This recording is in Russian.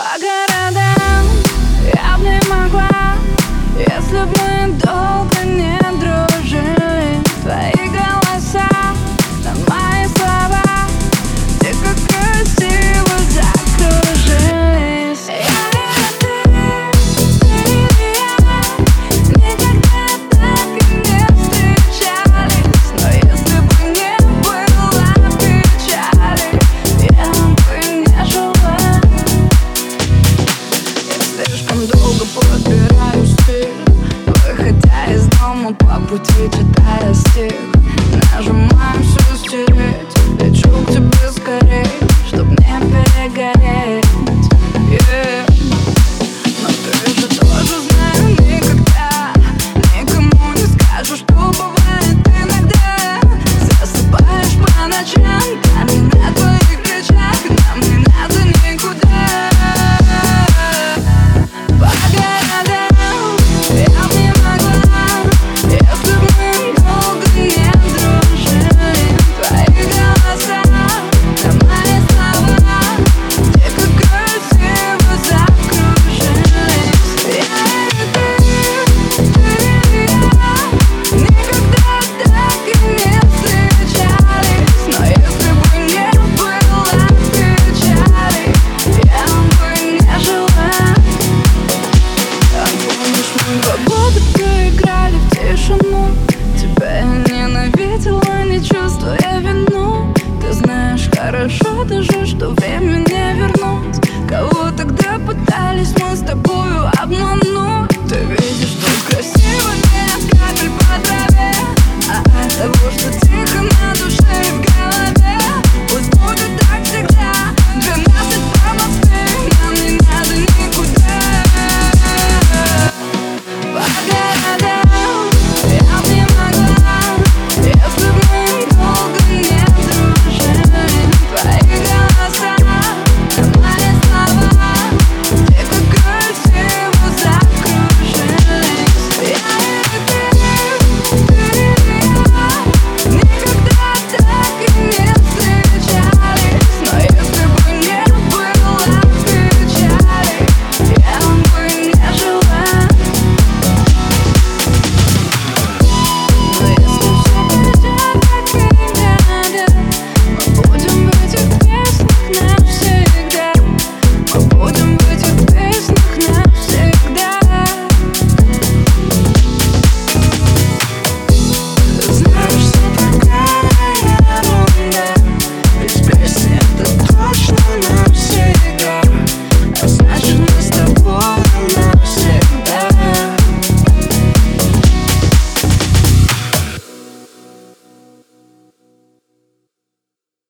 По городам. Я бы могла, если бы мы долго не по пути читая стих Нажимаем все стереть, лечу к тебе скорее. Хорошо даже, что время не вернуть. Кого тогда пытались мы с тобою обмануть? Ты видишь, что красиво нет капель по траве. А от того, что